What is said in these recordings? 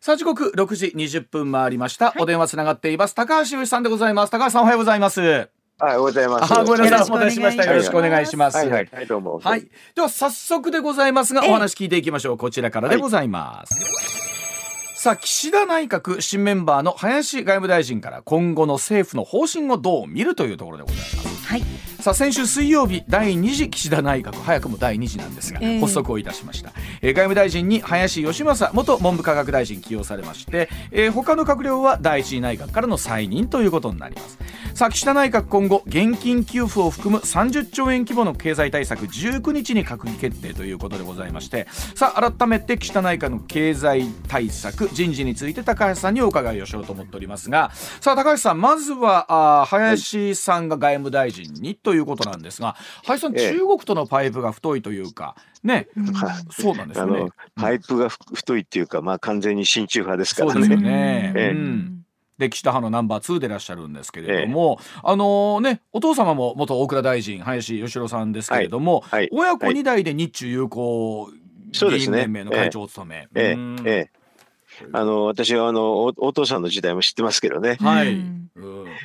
さあ時刻6時20分回りました、はい、お電話つながっています高橋由さんでございます高橋さんおはようございますはい、おはようございます。あ、ごめんなさい、お待たせしました。よろしくお願いします。はい、はい、はい、どうも。はい、では早速でございますが、お話聞いていきましょう。こちらからでございます。さあ岸田内閣新メンバーの林外務大臣から今後の政府の方針をどう見るというところでございます。はい。さあ先週水曜日第2次岸田内閣早くも第2次なんですが、えー、発足をいたしました、えー、外務大臣に林芳正元文部科学大臣起用されまして、えー、他の閣僚は第一次内閣からの再任ということになります。さあ岸田内閣今後現金給付を含む30兆円規模の経済対策19日に閣議決定ということでございましてさあ改めて岸田内閣の経済対策人事について高橋さんにお伺いをしようと思っておりますがさあ高橋さんまずはあ林さんが外務大臣にとということなんですが林さん、ええ、中国とのパイプが太いというかね、うん、そうなんですね。パイプが太いっていうかまあ完全に親中派ですからね。そうですよね、ええ。うん。で岸田派のナンバー2でいらっしゃるんですけれども、ええ、あのー、ねお父様も元大蔵大臣林芳郎さんですけれども、はい。はい、親子2代で日中友好議員連盟の会長を務め、ええ。ええあの私はあのお父さんの時代も知ってますけどね。はい。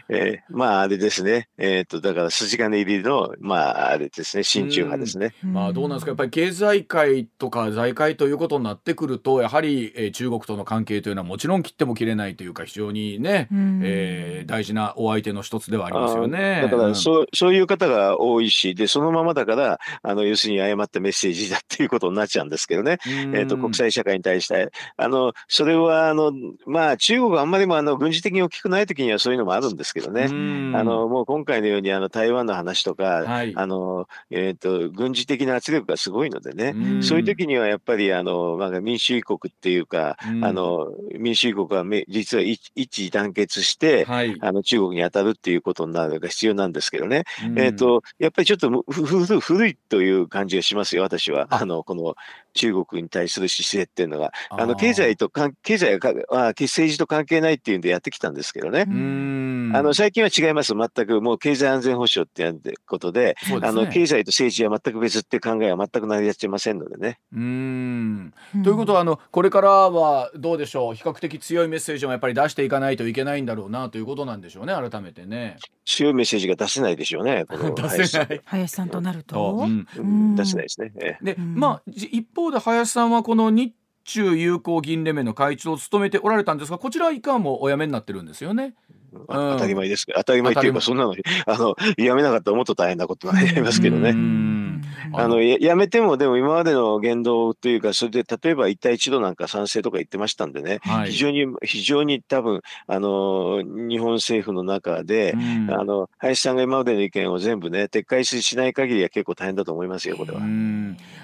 えー、まああれですね。えっ、ー、とだから筋金入りのまああれですね親中派ですね。まあどうなんですかやっぱり経済界とか財界ということになってくるとやはり、えー、中国との関係というのはもちろん切っても切れないというか非常にね、えー、大事なお相手の一つではありますよね。だからそう、そういう方が多いしでそのままだからあの要するに誤ったメッセージだっていうことになっちゃうんですけどね。えっ、と国際社会に対してあのそれはあの、まあ、中国はあんまりもあの軍事的に大きくない時にはそういうのもあるんですけどね、あのもう今回のようにあの台湾の話とか、はい、あのえーと、軍事的な圧力がすごいのでね、そういう時にはやっぱりあの、まあ、民主主義国っていうか、あの民主主義国は実は一致団結して、はい、あの中国に当たるっていうことになるのが必要なんですけどね、えーと、やっぱりちょっと古いという感じがしますよ、私は。あのこの中国に対する姿勢っていうのが、あの経済と経済があ政治と関係ないっていうんでやってきたんですけどね。あの最近は違います、全くもう経済安全保障っていうことで、でね、あの経済と政治は全く別って考えは全く成り立ちませんのでね。うん。ということはあの、これからはどうでしょう、比較的強いメッセージもやっぱり出していかないといけないんだろうなということなんでしょうね、改めてね。強いメッセージが出せないでしょうね、この 出せない。林さん。となると。出せないですね。で、まあ一方で林さんはこの日中友好議員連盟の会長を務めておられたんですがこちら以下もお辞めになってるんですよね。当たり前です当たり前っていうかそんなのあのやめなかったらもっと大変なことになりますけどね。あのややめてもでも今までの言動というかそれで例えば一帯一路なんか賛成とか言ってましたんでね、はい、非常に非常に多分あの日本政府の中で、あの林さんが今までの意見を全部ね撤回しない限りは結構大変だと思いますよこれは。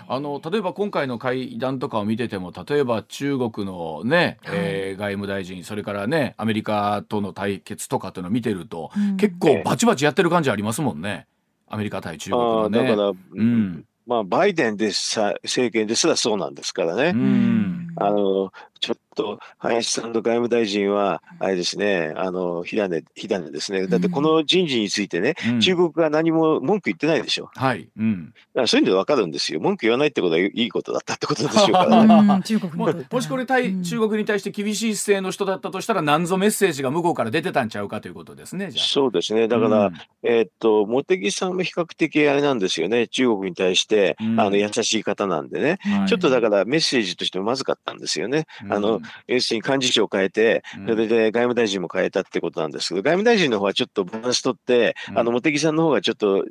あの例えば今回の会談とかを見てても例えば中国のね、はい、えー、外務大臣それからねアメリカとの対決とかっていうのを見てると、うん、結構バチバチやってる感じありますもんねアメリカ対中国のね。だから、うん、まあバイデンでさ政権ですらそうなんですからね。うんあのちょっと林さんと外務大臣は、あれですね、あの、火種、火種ですね。だってこの人事についてね、うん、中国が何も文句言ってないでしょ。はい。うん。だからそういうのでわかるんですよ。文句言わないってことはいいことだったってことでしょうからね。中国ももしこれ対、中国に対して厳しい姿勢の人だったとしたら、何ぞメッセージが向こうから出てたんちゃうかということですね、そうですね。だから、うん、えー、っと、茂木さんも比較的あれなんですよね。中国に対して、あの、優しい方なんでね、はい、ちょっとだからメッセージとしてもまずかったんですよね。あの、要するに幹事長を変えて、それで外務大臣も変えたってことなんですけど、外務大臣の方はちょっとバランス取って、あの、茂木さんの方がちょっと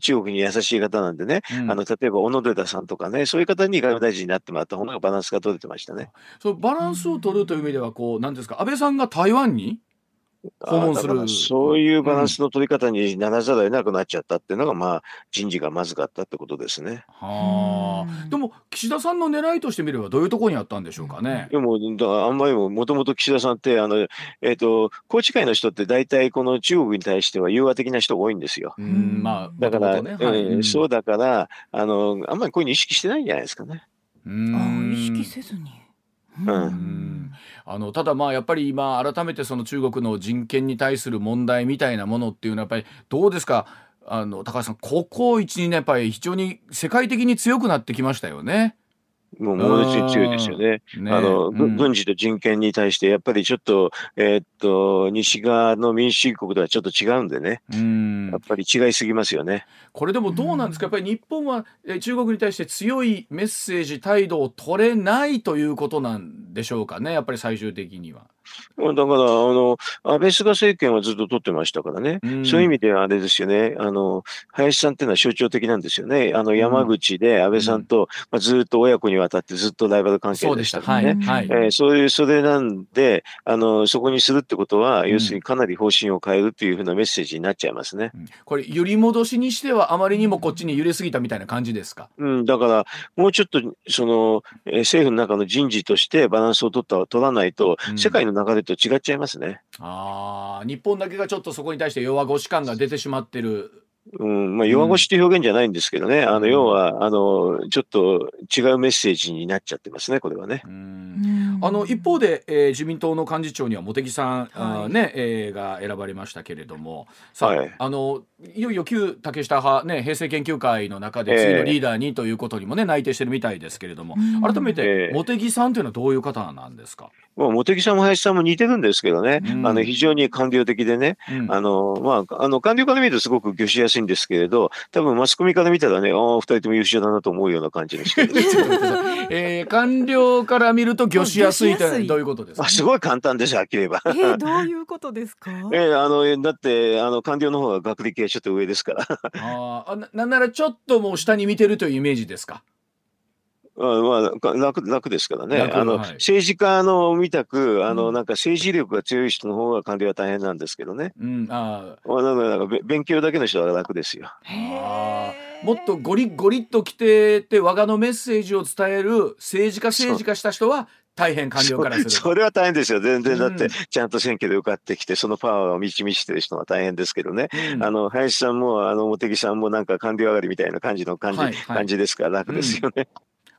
中国に優しい方なんでね、あの、例えば小野寺さんとかね、そういう方に外務大臣になってもらった方がバランスが取れてましたね。そう、バランスを取るという意味では、こう、なんですか、安倍さんが台湾に訪問するそういうバランスの取り方にならざるを得なくなっちゃったっていうのが、まあ、人事がまずかったってことですね。はあ。でも、岸田さんの狙いとしてみれば、どういうところにあったんでしょうかね。でも、だあんまりも、もともと岸田さんって、あの、えっ、ー、と、宏池会の人って大体この中国に対しては融和的な人が多いんですよ。うん、まあ、だから、ねはい、うん、そうだから、あの、あんまりこういうの意識してないんじゃないですかね。うん。あ意識せずに。うん、あのただまあやっぱり今改めてその中国の人権に対する問題みたいなものっていうのはやっぱりどうですか？あの高橋さんここ12年やっぱり非常に世界的に強くなってきましたよね。もう猛烈に強いですよね。ねあの、ぐうん軍事と人権に対して、やっぱりちょっと、えーっと、西側の民主主義国とはちょっと違うんでね、うんやっぱり違いすぎますよね。これでもどうなんですか、やっぱり日本はえー中国に対して強いメッセージ態度を取れないということなんでしょうかね？やっぱり最終的には。だから、あの、安倍菅政権はずっと取ってましたからね。うんそういう意味ではあれですよね。あの、林さんっていうのは象徴的なんですよね。あの、山口で安倍さんと、まあ、ずっと親子にわたってずっとライバル関係でした。からね。はいえーそういう、それなんで、あの、そこにするってことは、ん要するにかなり方針を変えるっていうふうなメッセージになっちゃいますね。うんこれ揺り戻しにしてはあまりにもこっちに揺れすぎたみたいな感じですか？うん、だから、もうちょっと、その、えー政府の中の人事としてバランスを取った、取らないとう、ん世界の流れと違っちゃいますね。ああ日本だけがちょっとそこに対して弱腰感が出てしまってる。うん、まあ、弱腰って表現じゃないんですけどね。あの、うん要は、あの、ちょっと違うメッセージになっちゃってますね、これはね。あの一方で、えー自民党の幹事長には茂木さん、あーはいねえーが選ばれましたけれども。さあ,、はい。あのいよいよ旧竹下派、ね、平成研究会の中でええ。次のリーダーにということにもね、内定してるみたいですけれども、うん。改めて、ええ。茂木さんというのはどういう方なんですか、まあ、茂木さんも林さんも似てるんですけどね。うん。あの、非常に官僚的でね。うん。あの、まあ、あの、官僚から見るとすごく魚しやすいんですけれど、多分マスコミから見たらね、ああ、二人とも優秀だなと思うような感じの人です。えー官僚から見ると魚しやすいというのはどういうことですか？あすごい簡単です、はっきり言えば。えー、どういうことですか？ええあの、だって、あの、官僚の方が学歴がちょっと上ですから。あーあななんならちょっともう下に見てるというイメージですか？あまあ、楽、楽ですからね。あの、楽はい政治家のみたく、あの、うんなんか政治力が強い人の方が官僚は大変なんですけどね。うんああなんかべ勉強だけの人は楽ですよ。もっとゴリッゴリッと来てて我がのメッセージを伝える政治家政治家した人は大変官僚からするそそれは大変ですよ。全然だってうん、ちゃんと選挙で受かってきて、そのパワーを満ち満ちてる人は大変ですけどね。うんあの、林さんも、あの、茂木さんもなんか官僚上がりみたいな感じの感じ、はいはい感じですから楽ですよね。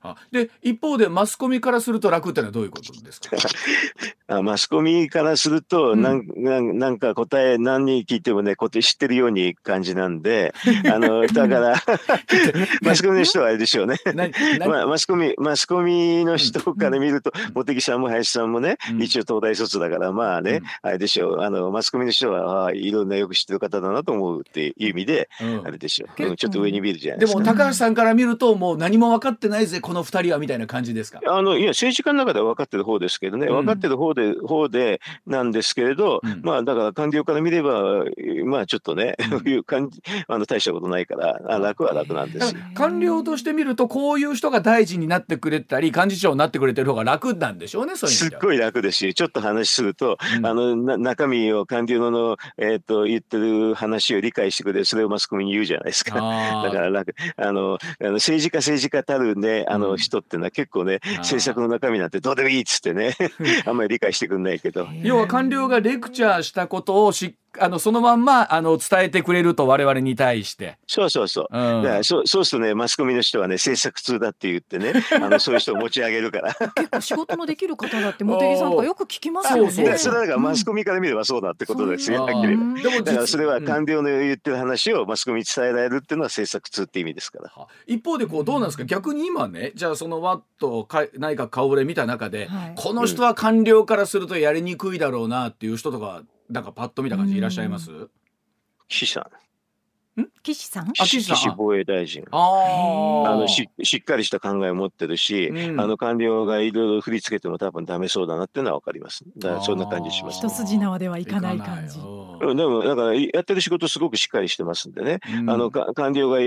あで一方でマスコミからすると楽ってのはどういうことですか？あマスコミからすると、うん。なんなんなんか答え何に聞いてもね、答え知ってるように感じなんで、あの、だから、マスコミの人はあれでしょうね。まあ、マスコミ、マスコミの人から見ると、茂木さんも林さんもね、うん。一応東大卒だから、まあね、うん。あれでしょう、あの、マスコミの人は、ああいろんなよく知ってる方だなと思うっていう意味で、うん。あれでしょけう、うんちょっと上に見るじゃないでですか。も高橋さんから見るともう何も分かってないぜこの二人はみたいな感じですか？あのいや政治家の中では分かってる方ですけどね、うん。分かってる方で方でなんですけれど、うん。まあだから官僚から見れば、まあちょっとね、うん。いう感じあの大したことないから、あ楽は楽なんです官僚として見るとこういう人が大臣になってくれたり幹事長になってくれてる方が楽なんでしょうねそういう。すっごい楽ですし、ちょっと話すると、うん。あのな中身を官僚の、えー、と言ってる話を理解してくれる、それをマスコミに言うじゃないですか。だから楽あのあの政治家、政治家たるね、あのうん。人ってのは結構ね、ー。政策の中身なんてどうでもいいっつってね、あんまり理解してくれないけど。要は官僚がレクチャーしたことをしあのそのまんまあの伝えてくれると我々に対して。そうそうそう。うんだからそうそうするとね、マスコミの人はね、政策通だって言ってね、あのそういう人を持ち上げるから。結構仕事のできる方だって茂木さんとかよく聞きますよね。そうそうそれはだからマスコミから見ればそうだってことですよ、うんはっきり言えば。だからそれはうん官僚の言ってる話をマスコミに伝えられるっていうのは政策通って意味ですから。は一方でこうどうなんですか？逆に今ねじゃあそのワットか内閣顔ぶれ見た中で、はいこの人は官僚からするとやりにくいだろうなっていう人とかなんかパッと見た感じいらっしゃいます、岸さん。岸さん？あ岸さん。岸防衛大臣。あー。あのししっかりした考えを持ってるし、うん。あの官僚がいろいろ振り付けても多分ダメそうだなっていうのは分かります。だからそんな感じします。一筋縄ではいかない感じ。いかないうんでも、だから、やってる仕事すごくしっかりしてますんでね。うん。あの、か官僚が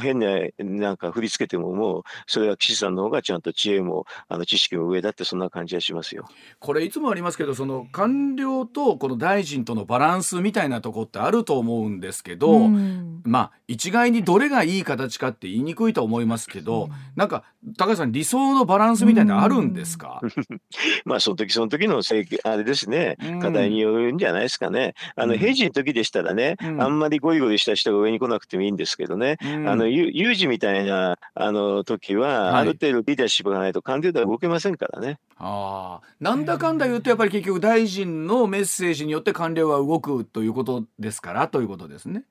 変な、なんか振り付けても、もう、それは岸さんの方がちゃんと知恵も、あの、知識も上だって、そんな感じはしますよ。これいつもありますけどその官僚とこの大臣とのバランスみたいなとこってあると思うんですけど、うん。まあ一概にどれがいい形かって言いにくいと思いますけど、うん。なんか高橋さん理想のバランスみたいなのあるんですか、まあ、その時その時の政権、あれですね。うん、課題によるんじゃないですかね。あの、うん平時の時でしたらね、うんあんまりゴリゴリした人が上に来なくてもいいんですけどね。うんあの、有有事みたいな、あの、時は、はいある程度リーダーシップがないと官僚では動けませんからね。ああなんだかんだ言うとやっぱり結局大臣のメッセージによって官僚が動くということですからということですね。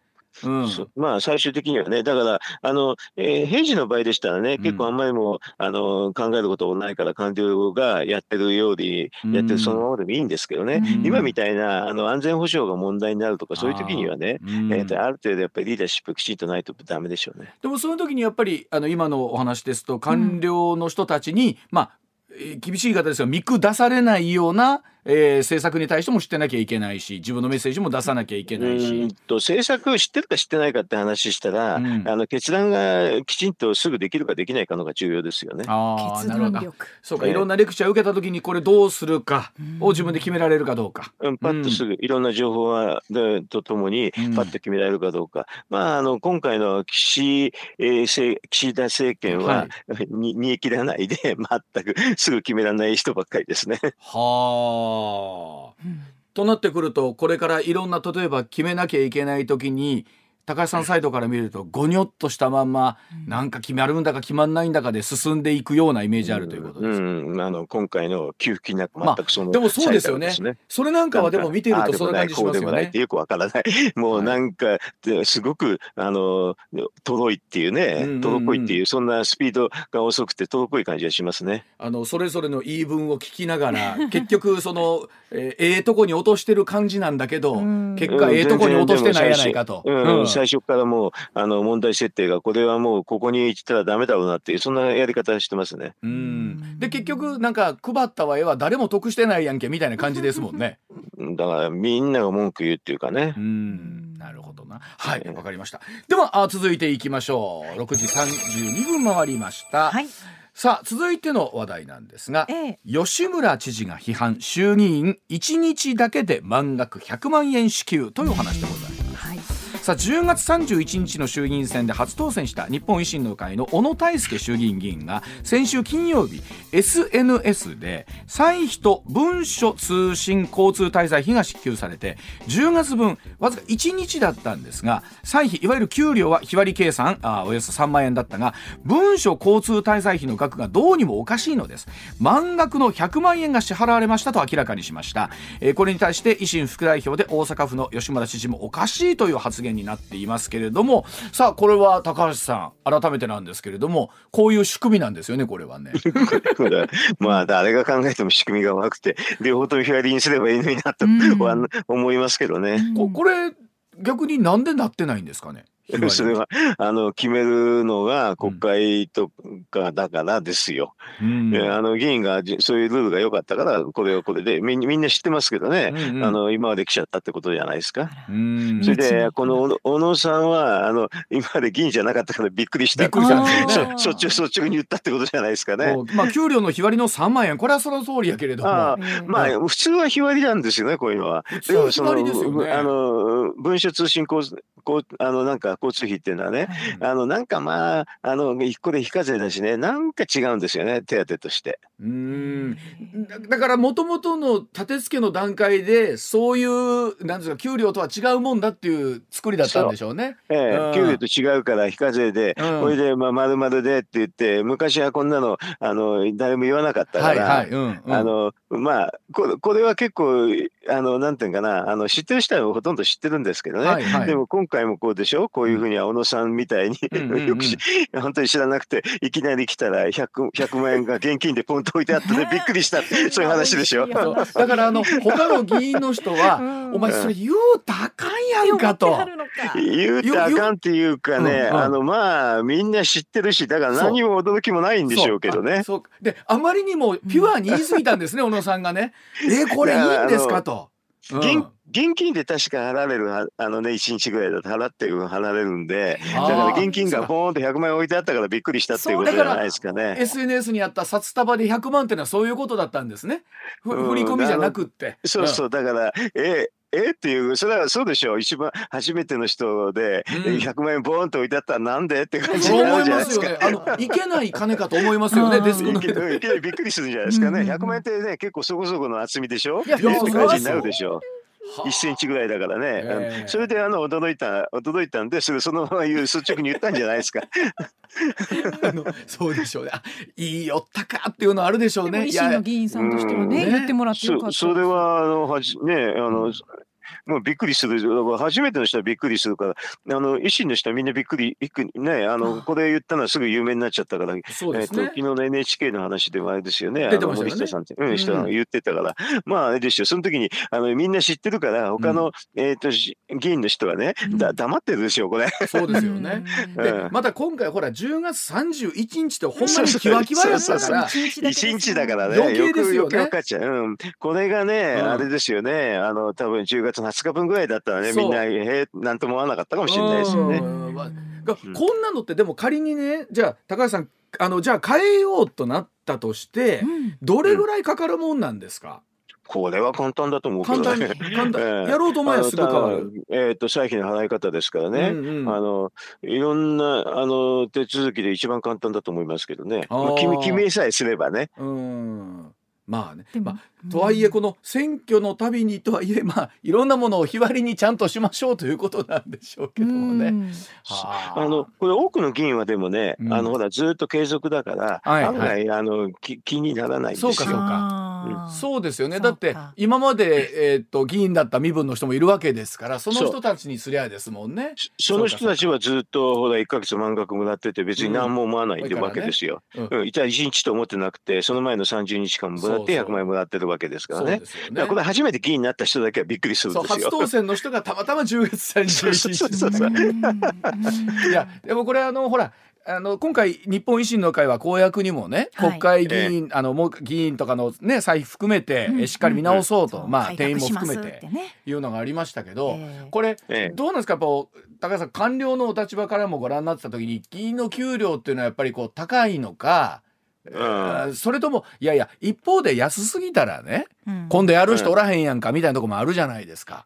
うん、まあ最終的にはね、だから、あの、えー、平時の場合でしたらね、結構あんまりも、あの、考えることもないから官僚がやってるように、やってるそのままでもいいんですけどね、今みたいな、あの、安全保障が問題になるとか、そういう時にはね、えー、ある程度やっぱりリーダーシップきちんとないとダメでしょうね。でもその時にやっぱり、あの、今のお話ですと、官僚の人たちに、まあ、厳しい方ですが見下されないようなえー、政策に対しても知ってなきゃいけないし自分のメッセージも出さなきゃいけないし。と政策知ってるか知ってないかって話したら、うん、あの決断がきちんとすぐできるかできないかのが重要ですよね。あなるほどそうか、えー、いろんなレクチャー受けた時にこれどうするかを自分で決められるかどうか。うん、パッとすぐ、いろんな情報はでとともにパッと決められるかどうか。うん、まああの今回の岸,、えー、岸田政権は、はい、に煮え切らないで全くすぐ決められない人ばっかりですね。はあ。となってくるとこれからいろんな例えば決めなきゃいけない時に高橋さんサイドから見るとごにょっとしたまんま、なんか決まるんだか決まんないんだかで進んでいくようなイメージあるということです、うんうん、あの今回の給付金なんか全くその、まあ、でもそうですよね。それなんかはでも見てるとそんな感じしますよね。よくわからない。もうなんかすごくあのとろいっていうねとろこいっていうそんなスピードが遅くてとろこい感じがしますね。あのそれぞれの言い分を聞きながら 結局そのええー、とこに落としてる感じなんだけど結果ええとこに落としてないやないかと。うん最初からもうあの問題設定がこれはもうここに行ったらダメだろうなっていうそんなやり方してますね。うんで結局なんか配ったは絵は誰も得してないやんけみたいな感じですもんね。だからみんなが文句言うっていうかね。うんなるほどな。はいわ、かりました。ではあ続いていきましょう。6時32分回りました。はい。さあ続いての話題なんですが、ええ、吉村知事が批判衆議院1日だけで満額100万円支給というお話でございます。さあ10月31日の衆議院選で初当選した日本維新の会の小野泰輔衆議院議員が先週金曜日 SNS で歳費と文書通信交通滞在費が支給されて10月分わずか1日だったんですが歳費いわゆる給料は日割り計算あおよそ3万円だったが文書交通滞在費の額がどうにもおかしいのです。満額の100万円が支払われましたと明らかにしました、えー、これに対して維新副代表で大阪府の吉村知事もおかしいという発言になっていますけれどもさあこれは高橋さん改めてなんですけれどもこういう仕組みなんですよねこれはね。まあ誰が考えても仕組みが悪くて両方ともヒアリングすればいいのになと、思いますけどね。ここれ逆になんでなってないんですかね？それはあの決めるのが国会とかだからですよ。うん、あの議員がそういうルールが良かったからこれはこれでみみんな知ってますけどね、うんうん、あの今まで来ちゃったってことじゃないですか。うん、それでこの小野さんはあの今まで議員じゃなかったからびっくりした。びっくりしね。そっちに言ったってことじゃないですかね。まあ給料の日割りの3万円これはその通りやけれども。あまあ普通は日割りなんですよねこういうのは。でもその、ね、あの文書通信交こうあのなんか交通費っていうのはね、あのなんかまああの一個で非課税だしねなんか違うんですよね手当として。うん。だからもともとの立て付けの段階でそういうなんですか給料とは違うもんだっていう作りだったんでしょうね。ええー、給料と違うから非課税で、うん、これでまあ丸々でって言って昔はこんなのあの誰も言わなかったから、はいはいうんうん、あのまあここれは結構あのなんていうかなあの知ってる人はほとんど知ってるんですけどね、はいはい、でも今回もこうでしょ？こういうふうに小野さんみたいに、よく本当に知らなくていきなり来たら 100, 100万円が現金でポンと置いてあって びっくりしたそういう話でしょ？だからあの他の議員の人は、うん、お前それ言うたあかんやんかと。言うたあか。んっていうかね、うんうん、あのまあみんな知ってるしだから何も驚きもないんでしょうけどね。であまりにもピュアに言い過ぎたんですね、小野さんがね。えこれいいんですか？と。現現金で確か払われるあのね1日ぐらいだと払って払われるんでだから現金がポーンと100万円置いてあったからびっくりしたっていうことじゃないですかね。SNS にあった札束で100万っていうのはそういうことだったんですね、振り込みじゃなくって。そうそうだからええっていうそれはそうでしょう。一番初めての人で、うん、100万円ボーンと置いてあったらなんでって感じになるじゃないですか。ね、あの いけない金かと思いますよねデスクの。いけないびっくりするんじゃないですかね。100万円ってね結構そこそこの厚みでしょ？いやって感じになるでしょ。う。1センチぐらいだからね、えー、それであの驚いた驚いたんでそれそのまま言う率直に言ったんじゃないですか。あのそうでしょうね。いいよったかっていうのあるでしょうね。維新の議員さんとしてはね、言ってもらってよかったそれはあのはじねあの、もうびっくりする、初めての人はびっくりするから、あの維新の人はみんなびっくり、びっくりね、あのこれ言ったのはすぐ有名になっちゃったから、そうですね、えー、昨日の NHK の話でもあれですよね、出てましたよね。さんって、うん、人が言ってたから、まああれですよ、その時にあのみんな知ってるから、他の、えっ、と議員の人はね、だ黙ってるでしょ、これ。そうですよね。で、また今回ほら10月31日ってほんまにキワキワやったから、1日だからね、余計ですよね。よくちゃう。うん、これがね、あれですよね、あの多分10月20日分ぐらいだったらね、みんなへなんとも思わなかったかもしれないですよね。が、こんなのってでも仮にね、じゃあ高橋さんあのじゃあ変えようとなったとして、どれぐらいかかるもんなんですか？これは簡単だと思うけどね。簡単、えー、やろうと思えばすぐ変わる。えっ、ー、と、歳費の払い方ですからね。うんうん、あの、いろんな、あの、手続きで一番簡単だと思いますけどね。まあ、決め、決めさえすればね。うん。まあね、まあ、とはいえこの選挙のたびにとはいえまあいろんなものを日割りにちゃんとしましょうということなんでしょうけどもね。あ。のこれ多くの議員はでもね、うん、あのほらずっと継続だから、はいはい、案外あの気気にならないんですよ。そうかそうか。うん、そうですよね。だって今までえー、っと議員だった身分の人もいるわけですから、その人たちにすりゃですもんね。その人たちはずっとほら一ヶ月満額もらってて別に何も思わないってわけですよ。うん、ね、うん、一日と思ってなくてその前の30日間もらって100万円もらってるわけですからね。そうね。これ初めて議員になった人だけはびっくりするんですよ。初当選の人がたまたま10月31日。いやでもこれあのほらあの今回日本維新の会は公約にもね、国会議員、あのもう議員とかのね歳費含めて、うん、しっかり見直そうと、うん、まあ定員も含めて、ね、いうのがありましたけど、えー、これ、えー、どうなんですか？やっぱ高橋さん官僚のお立場からもご覧になってた時に議員の給料っていうのはやっぱりこう高いのか。うん、それともいやいや一方で安すぎたらね、うん、今度やる人おらへんやんかみたいなとこもあるじゃないですか。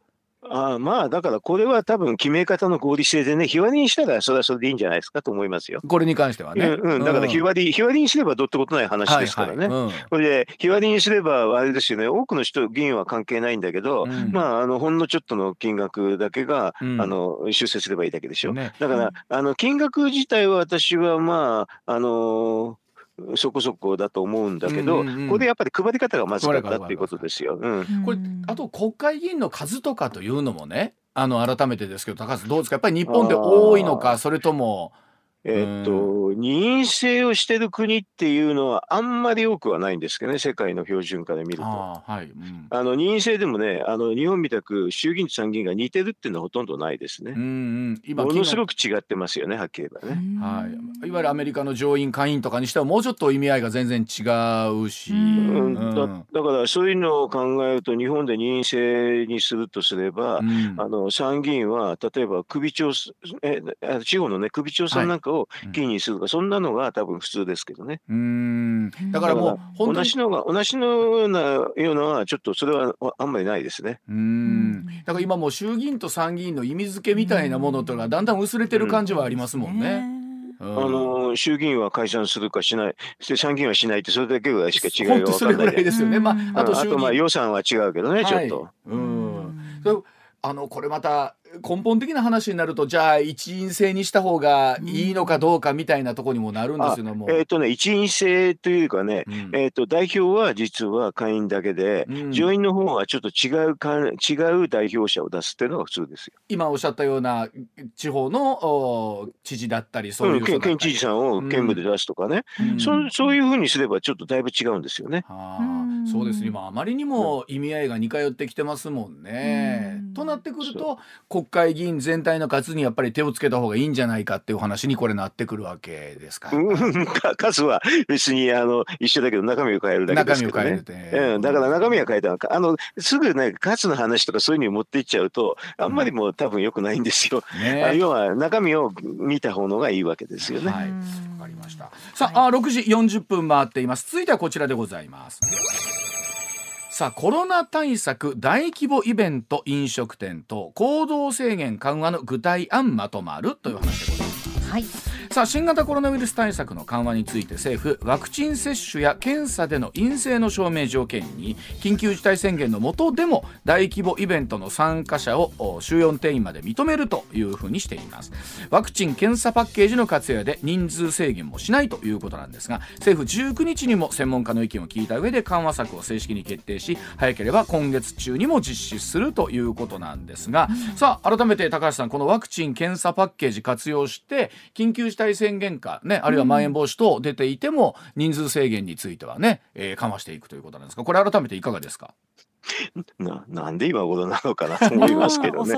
あまあ、だからこれは多分決め方の合理性でね、日割りにしたらそれはそれでいいんじゃないですかと思いますよ。これに関してはね。うん、うん、だから日割り、日割りにすればどうってことない話ですからね。はいはい。うん、これで、日割りにすれば、あれですよね、多くの人、議員は関係ないんだけど、うん、まあ、あの、ほんのちょっとの金額だけが、あの、修正すればいいだけでしょ。ね、だから、あの、金額自体は私はまあ、あのーそこそこだと思うんだけど、うんうん、これでやっぱり配り方がまずかったっていうことですよ。うん、これあと国会議員の数とかというのもねあの改めてですけど高橋どうですか？やっぱり日本で多いのかそれとも。えー、っと、任意制をしてる国っていうのはあんまり多くはないんですけどね、世界の標準化で見ると。あはいうん、あの任意制でもね、あの日本みたく衆議院と参議院が似てるっていうのはほとんどないですね。うんうん今ものすごく違ってますよね、はっきり言えばね。はい、いわゆるアメリカの上院、下院とかにしては、もうちょっと意味合いが全然違うし。うんだだからそういうのを考えると、日本で任意制にするとすれば、うん、あの参議院は例えば首長え地方のね首長さんなんかを議員にするか、はい、そんなのが多分普通ですけどね。うんだからもう同じのが同じのようなようなはちょっとそれはあんまりないですね。うんだから今もう衆議院と参議院の意味付けみたいなものというのがだんだん薄れてる感じはありますもんね。あの衆議院は解散するかしない、参議院はしないって、それだけぐらいしか違いが分からないで。ですよね。まあ、あと、あとまあ予算は違うけどね、ちょっと。うん。あのこれまた根本的な話になるとじゃあ一員制にした方がいいのかどうかみたいなところにもなるんですけども。えっ、ー、とね一員制というかね、うん、えっ、ー、と代表は実は会員だけで、うん、上院の方はちょっと違うか違う代表者を出すっていうのが普通ですよ。今おっしゃったような地方の知事だったりそういう、うん、県知事さんを県部で出すとかね、うん、そそういうふうにすればちょっとだいぶ違うんですよね。はあ、そうです。ね今あまりにも意味合いが似通ってきてますもんね。となってくると国会議員全体の数にやっぱり手をつけた方がいいんじゃないかっていう話にこれなってくるわけですか。数は別にあの一緒だけど中身を変えるだけですけどね。中身を変えるうん、だから中身は変えたあのすぐね数の話とかそういうのに持っていっちゃうとあんまりもう多分良くないんですよ。ね、要は中身を見た方のがいいわけですよね。はい、わかりました。さあ、はい、あ6時40分回っています。続いてはこちらでございます。さあコロナ対策大規模イベント飲食店と行動制限緩和の具体案まとまるという話でございます。はいさあ新型コロナウイルス対策の緩和について政府ワクチン接種や検査での陰性の証明条件に緊急事態宣言の下でも大規模イベントの参加者を収容定員まで認めるというふうにしています。ワクチン・検査パッケージの活用で人数制限もしないということなんですが政府19日にも専門家の意見を聞いた上で緩和策を正式に決定し早ければ今月中にも実施するということなんですが、さあ改めて高橋さんこのワクチン・検査パッケージ活用して緊急事態宣言下、ね、あるいはまん延防止等出ていても人数制限についてはね、えー、緩和していくということなんですがこれ改めていかがですか？ななんで今頃なのかなと 思いますけどね。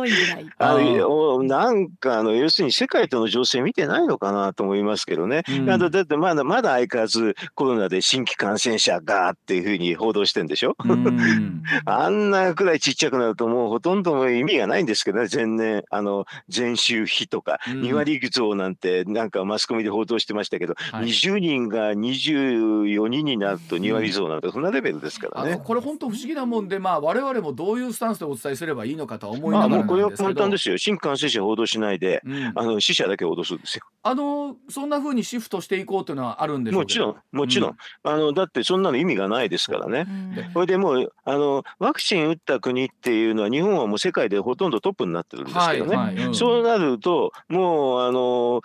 あのなんかあの要するに世界との情勢見てないのかなと思いますけどね。うん、だってまだまだ相変わらずコロナで新規感染者がっていうふうに報道してんでしょ？うん、あんなくらいちっちゃくなるともうほとんど意味がないんですけどね前年あの前週比とか、うん、2割増なんてなんかマスコミで報道してましたけど、はい、20人が24人になると2割増なんてそんなレベルですからね。これ本当不思議なもんでまあ我々もどういうスタンスでお伝えすればいいのかとは思いながらまあ、もうこれは簡単ですよ。新感染者報道しないで、うん、あの死者だけ脅すんですよ。あのそんなふうにシフトしていこうというのはあるんでもちろんもちろん、うん、あのだってそんなの意味がないですからね、これでもうあのワクチン打った国っていうのは日本はもう世界でほとんどトップになってるんですけどね、はいはいうん、そうなるともうあの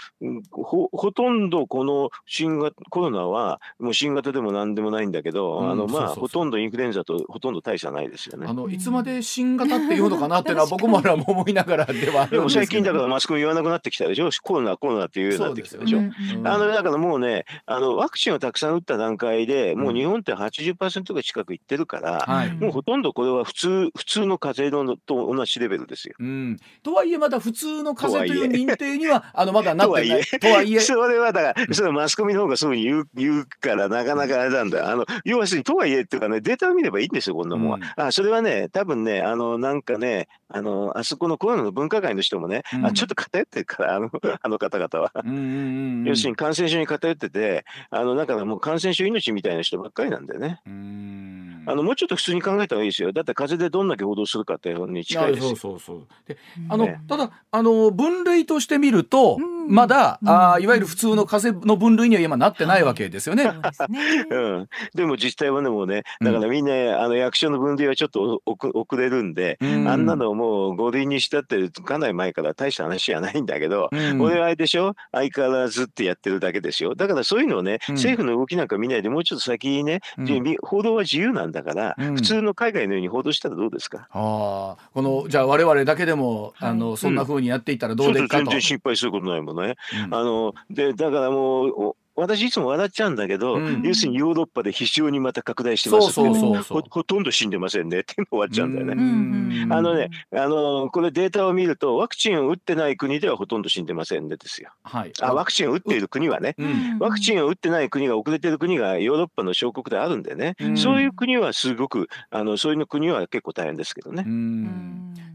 ほほとんどこの新型コロナはもう新型でも何でもないんだけど、あのまあほとんどインフルエンザとほとんど大差ないですよね。あのいつまで新型っていうのかなっていうのは僕も思いながらではでも最近だからマスコミ言わなくなってきたでしょ？コロナコロナっていうようになってきたでしょ？あのだからもうねあのワクチンをたくさん打った段階でもう日本って80%が近くいってるから、うん、もうほとんどこれは普通普通の風邪のと同じレベルですよ。うん、とはいえまだ普通の風邪という認定にはあのまだなってない。とはいえ。それはだからそれマスコミの方がそういうふうに言う言うからなかなかあれなんだ。あの要するにとはいえっていうかねデータを見ればいいんですよこんなもんは。うん、あそれはね多分ねあのなんかねあのあそこのコロナの分科会の人もね、うん、あちょっと偏ってるからあの あの方々は。要するに感染症に偏っててあのだからもう感染症命みたいな人ばっかりなんだよね。あのもうちょっと普通に考えた方がいいですよ。だって風邪でどんだけ報道するかっていうに近いですよ。そうそうそう。であの、ね、ただあの分類として見ると、まだ、うん、あいわゆる普通の風邪の分類には今なってないわけですよね。うん、でも実際はねもうねだからみんな、あの役所の分類はちょっと遅れるんで、あんなのもう五類にしたってかなり前から大した話じゃないんだけど、うん、俺はあれでしょ？相変わらずってやってるだけですよだからそういうのをね、政府の動きなんか見ないでもうちょっと先にね、報道は自由なんだから、普通の海外のように報道したらどうですか、あこのじゃあ我々だけでもあのそんなふうにやっていったらどうですかと、全然心配することないもんね。あのでだからもう私いつも笑っちゃうんだけど、うん、要するにヨーロッパで非常にまた拡大してますけどほとんど死んでませんね。って終わっちゃうんだよね。あのねあのこれデータを見るとワクチンを打ってない国ではほとんど死んでませんねですよ。はい、あワクチンを打っている国はね、うん、ワクチンを打ってない国が遅れてる国がヨーロッパの小国であるんでね、うん、そういう国はすごくあのそういう国は結構大変ですけどね。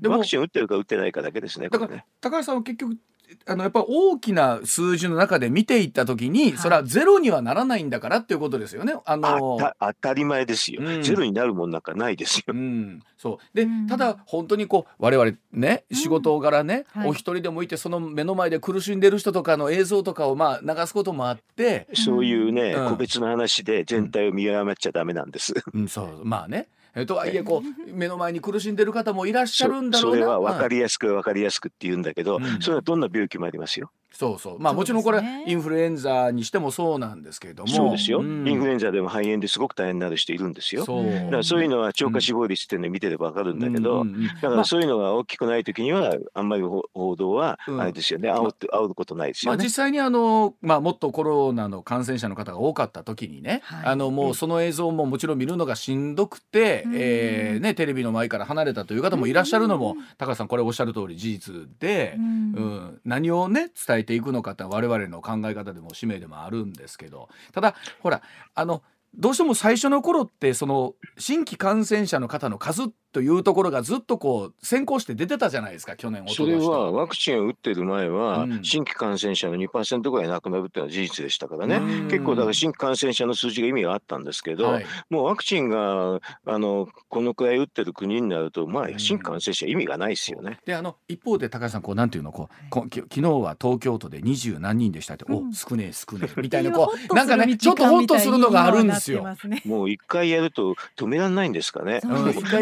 ワクチン打ってるか打ってないかだけですね。だから高橋さんは結局あのやっぱ大きな数字の中で見ていった時に、はい、それはゼロにはならないんだからっていうことですよね。あの当たり前ですよ、うん、ゼロになるもんなんかないですよ。うん、そう。で、ただ本当にこう我々ね仕事柄ね、うん、お一人でもいてその目の前で苦しんでる人とかの映像とかをまあ流すこともあってそういうね、個別の話で全体を見誤っちゃダメなんです。うん、そう。まあねえとはいえこう目の前に苦しんでる方もいらっしゃるんだろうな。それは分かりやすく分かりやすくって言うんだけど、うん、それはどんな病気もありますよ。そうそう。まあもちろんこれ、インフルエンザにしてもそうなんですけれども。そうですよ、うん、インフルエンザでも肺炎ですごく大変になる人いるんですよ。そう。だからそういうのは超過死亡率っていうのを見てれば分かるんだけど、うん、だからそういうのが大きくない時にはあんまり報道はあれですよね、うん、煽って煽ることないですよね、まあ、実際にあの、まあ、もっとコロナの感染者の方が多かった時にね、はい、あのもうその映像ももちろん見るのがしんどくて、うん、えー、ね、テレビの前から離れたという方もいらっしゃるのも、高橋さんこれおっしゃる通り事実で、うん。何をね伝えていくのかって我々々の考え方でも使命でもあるんですけど。ただほらあのどうしても最初の頃ってその新規感染者の方の数っというところがずっとこう先行して出てたじゃないですか去年それはワクチンを打ってる前は、新規感染者の2%ぐらい亡くなるっていうのは事実でしたからね、結構だから新規感染者の数字が意味があったんですけど、はい、もうワクチンがあのこのくらい打ってる国になるとまあ新規感染者意味がないですよね。であの一方で高橋さんこうなんていうのこうこ昨日は東京都で二十何人でしたって、うん、お少ねえ少ねえみたいな こうなんかねちょっとホッとするのがあるんですよ。もう一回やると止められないんですかね。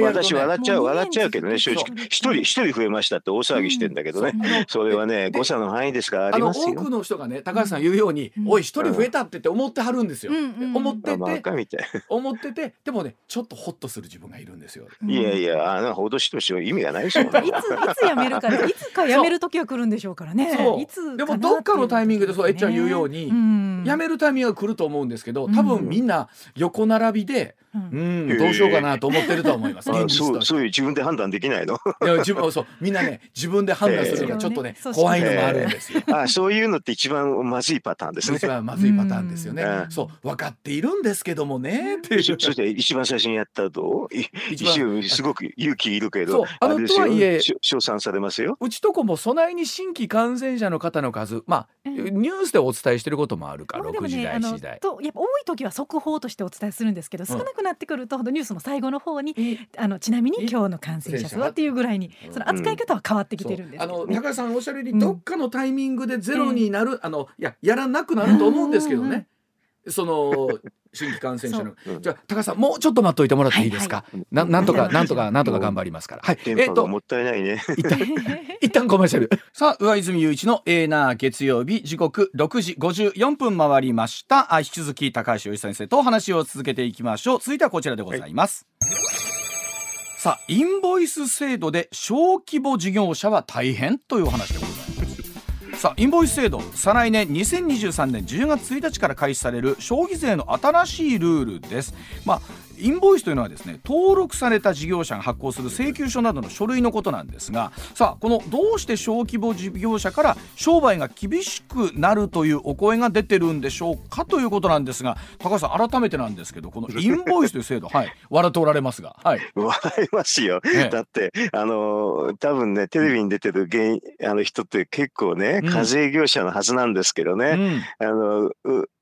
私笑っちゃう笑っちゃうけどね正直。一人一人増えましたって大騒ぎしてんだけどね、それはね誤差の範囲ですからありますよ。多くの人がね高橋さん言うように、おい一人増えたってって思ってはるんですよ。思ってて思っててでもねちょっとホッとする自分がいるんですよ。いやいやあの報道しとして意味がないでしょ。いついつやめるから いつかやめる時は来るんでしょうからね。いつでもどっかのタイミングでそうえっちゃん言うように、やめるタイミングが来ると思うんですけど多分みんな横並びで。うん、どうしようかなと思ってると思います。そうそういう自分で判断できないの？いや自分そうみんなね 自分で判断するのがちょっとね、怖いのもあるんですよ。あそういうのって一番まずいパターンですね。一番まずいパターンですよね。そう分かっているんですけどもねっていう。そして一番最初にやったとすごく勇気いるけどあのとはいえ称賛されますよ。うちとこも備えに新規感染者の方の数まあニュースでお伝えしてることもあるから六時台時代。とやっぱ多い時は速報としてお伝えするんですけど少なくなってくるとニュースの最後の方に、あのちなみに今日の感染者数はっていうぐらいにその扱い方は変わってきてるんです、ね、あの高橋さんおっしゃるように、どっかのタイミングでゼロになる、あのいややらなくなると思うんですけどね。その新規感染者の、じゃ高橋さんもうちょっと待っといてもらっていいですか？ななんとかなんとかなんとか頑張りますから。はい。えっともったいないね。一旦 一旦コマーシャル。さあ上泉雄一のエーナー月曜日時刻六時五十四分回りました。あ引き続き高橋由先生とお話を続けていきましょう。続いてはこちらでございます。はいさあインボイス制度で小規模事業者は大変という話でございます。さあインボイス制度再来年2023年10月1日から開始される消費税の新しいルールです。まあインボイスというのはですね登録された事業者が発行する請求書などの書類のことなんですがさあこのどうして小規模事業者から商売が厳しくなるというお声が出てるんでしょうかということなんですが高橋さん改めてなんですけどこの インボイスという制度はい笑っておられますがはい。笑いますよ、ね、だってあの多分ねテレビに出てる芸あの人って結構ね課税業者のはずなんですけどね、うん、あの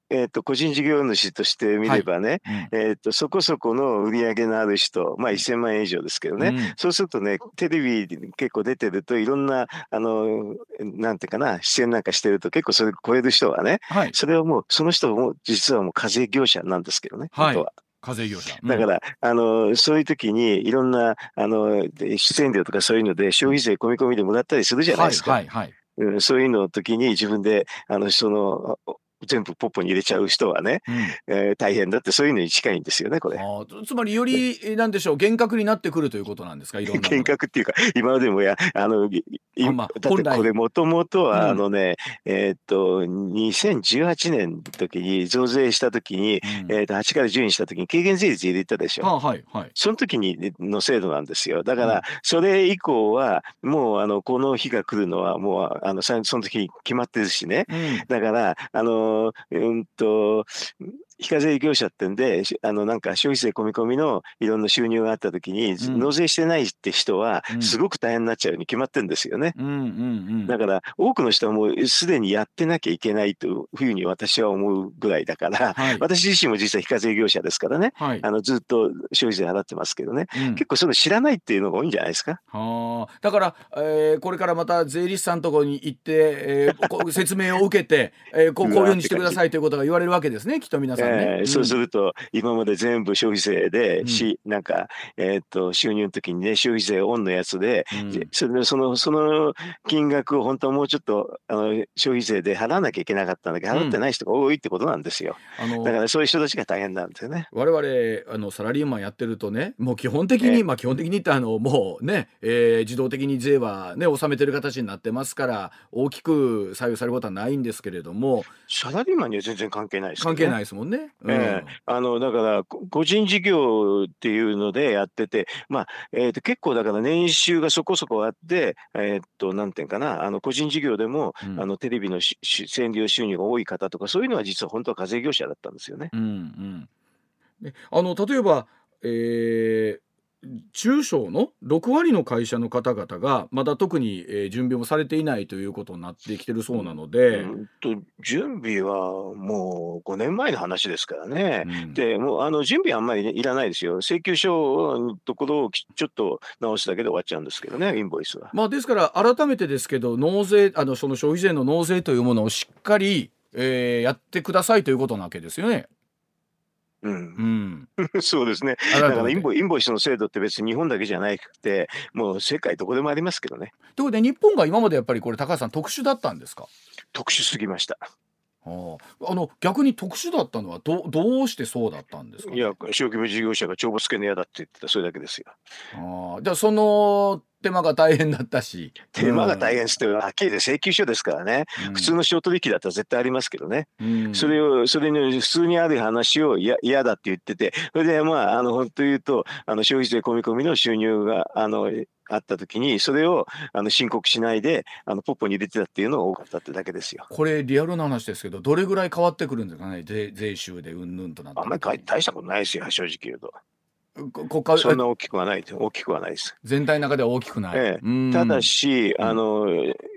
えーと、個人事業主として見ればね、はい。うん、えーと、そこそこの売り上げのある人、まあ、1000万円以上ですけどね、うん、そうするとねテレビ結構出てるといろんなあのなんていうかな出演なんかしてると結構それ超える人はね、はい、それはもうその人も実はもう課税業者なんですけどね、はい、は。課税業者、うん、だから、あの、そういう時にいろんな、あの、出演料とかそういうので消費税込み込みでもらったりするじゃないですか。はいはい、はい。うん、そういうの時に自分で、あの、その、全部ポッポに入れちゃう人はね、うん、えー、大変だってそういうのに近いんですよねこれ。つまりよりなんでしょう厳格になってくるということなんですか？いろんな厳格っていうか今までもやあのまあ、だってこれもともとはあのね、うん、えー、っと2018年の時に増税した時に、うん、えー、っと8から10にした時に軽減税率入れたでしょ、はあ、はいはい、その時にの制度なんですよ。だからそれ以降はもうあのこの日が来るのはもうあのその時決まってるしね、だからあのうんと、非課税業者ってんで、あの、なんか消費税込み込みのいろんな収入があった時に、うん、納税してないって人は、すごく大変になっちゃうに決まってるんですよね。だから、多くの人はもうすでにやってなきゃいけないというふうに私は思うぐらいだから、はい、私自身も実は非課税業者ですからね、はい、あのずっと消費税払ってますけどね、うん、結構その知らないっていうのが多いんじゃないですか？はだから、えー、これからまた税理士さんのところに行って、えー、説明を受けて、えー、こうこういうふうにしてくださいということが言われるわけですね、きっと皆さんね。えー、そうすると、今まで全部消費税で、し、うん、なんか、えー、っと、収入の時にね、消費税オンのやつで、うん、それその、その金額を本当はもうちょっと、あの、消費税で払わなきゃいけなかったんだけど、払ってない人が多いってことなんですよ。うん、だからそういう人たちが大変なんですよね。我々、あの、サラリーマンやってるとね、もう基本的に、えー、まあ基本的にってあの、もうね、えー、自動的に税はね、納めてる形になってますから、大きく左右されることはないんですけれども。サラリーマンには全然関係ないです、ね、関係ないですもんね。うん。えー、あのだから個人事業っていうのでやってて、まあえー、と結構だから年収がそこそこあって、えー、っとなんていうかなあの個人事業でも、うん、あのテレビの占領収入が多い方とかそういうのは実は本当は課税業者だったんですよね。うんうん、あの例えば、えー中小の6割の会社の方々がまだ特に、えー準備もされていないということになってきてるそうなので、うんと準備はもう5年前の話ですからね。うんでもうあの準備はあんまりいらないですよ。請求書のところをきちょっと直すだけで終わっちゃうんですけどね、インボイスは。まあ、ですから改めてですけど納税あのその消費税の納税というものをしっかり、えーやってくださいということなわけですよね。う、うんん、そうですね。だからインボイインボイスの制度って別に日本だけじゃなくて、もう世界どこでもありますけどね。ということで日本が今までやっぱりこれ高橋さん特殊だったんですか？特殊すぎました。あーあの逆に特殊だったのはどどうしてそうだったんですか、いや、小規模事業者が帳簿つけの嫌だって言ってた、それだけですよ。あーじゃあその手間が大変だったし手間が大変ですって、はっきりで請求書ですからね。うん普通の商取引だったら絶対ありますけどね。うんそれを、それに普通にある話を嫌嫌だって言ってて、それでまあ、あの、本当言うと、あの、消費税込み込みの収入が、あの、あった時に、それを、あの、申告しないで、あの、ポッポに入れてたっていうのが多かったってだけですよ。これリアルな話ですけどどれぐらい変わってくるんですかね？税税収でうんぬんとなってあんまり大大したことないですよ、正直言うと。こ国家そんな大きくはない、大きくはないです。全体の中では大きくない、ええ。うん。ただし、うん。あの、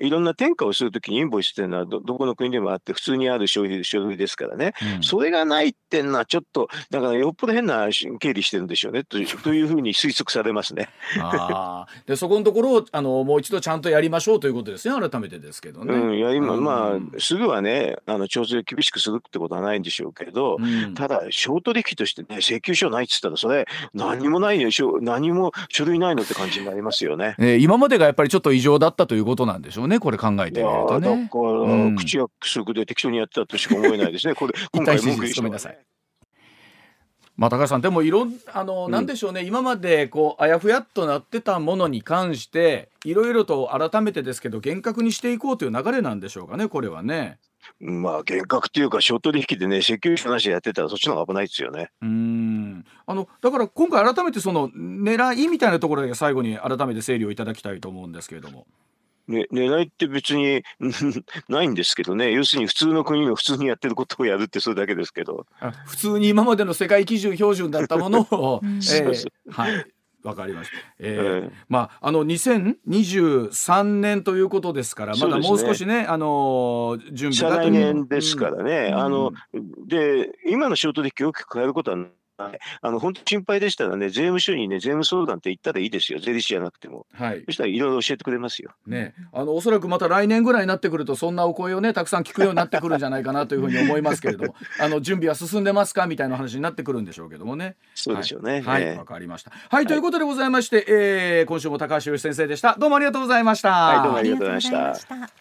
いろんな転嫁をするときにインボイスっていうのはど、どこの国でもあって、普通にある消費消費ですからね。うん。それがないってのは、ちょっと、だからよっぽど変な経理してるんでしょうね、というというふうに推測されますね。あー。でそこのところをあのもう一度ちゃんとやりましょうということですね改めてですけどね。うん、いや、今、うん。まあ、すぐはね、あの、調整厳しくするってことはないんでしょうけど、うん。ただ、小取引としてね、請求書ないっつったら、それ、何もないよ、しょ何も書類ないのって感じになりますよね。えー今までがやっぱりちょっと異常だったということなんでしょうねこれ考えてみるとーだから、ね。うん口約束で適当にやってたとしか思えないですね。これ、今回文句言う人はごめんなさいまあ、高橋さんでもいろんあの、うんなんでしょうね今までこうあやふやっとなってたものに関していろいろと改めてですけど厳格にしていこうという流れなんでしょうかねこれはね。まあ、厳格っていうか、小取引でね、請求書なしでやってたら、そっちの方が危ないですよね。うーん。あのだから今回改めてその狙いみたいなところで最後に改めて整理をいただきたいと思うんですけれども。ね、狙いって別に ないんですけどね、要するに普通の国の普通にやってることをやるってそれだけですけど、あ普通に今までの世界基準標準だったものを、うんえはいわかりました。えーええ。まああの2023年ということですから、まだもう少しねあのー準備が来年ですからね、うん。あので今の小取引を大きく変えることはない。あの本当心配でしたらね、税務署にね、税務相談って言ったらいいですよ、税理士じゃなくても。はいそしたらいろいろ教えてくれますよ。ね、あのおそらくまた来年ぐらいになってくるとそんなお声をねたくさん聞くようになってくるんじゃないかなというふうに思いますけれども あの準備は進んでますかみたいな話になってくるんでしょうけどもね。そうでしょうね。はい、ええわかりました。はい、ということでございまして、えー今週も高橋由先生でした。どうもありがとうございました。はいどうもありがとうございました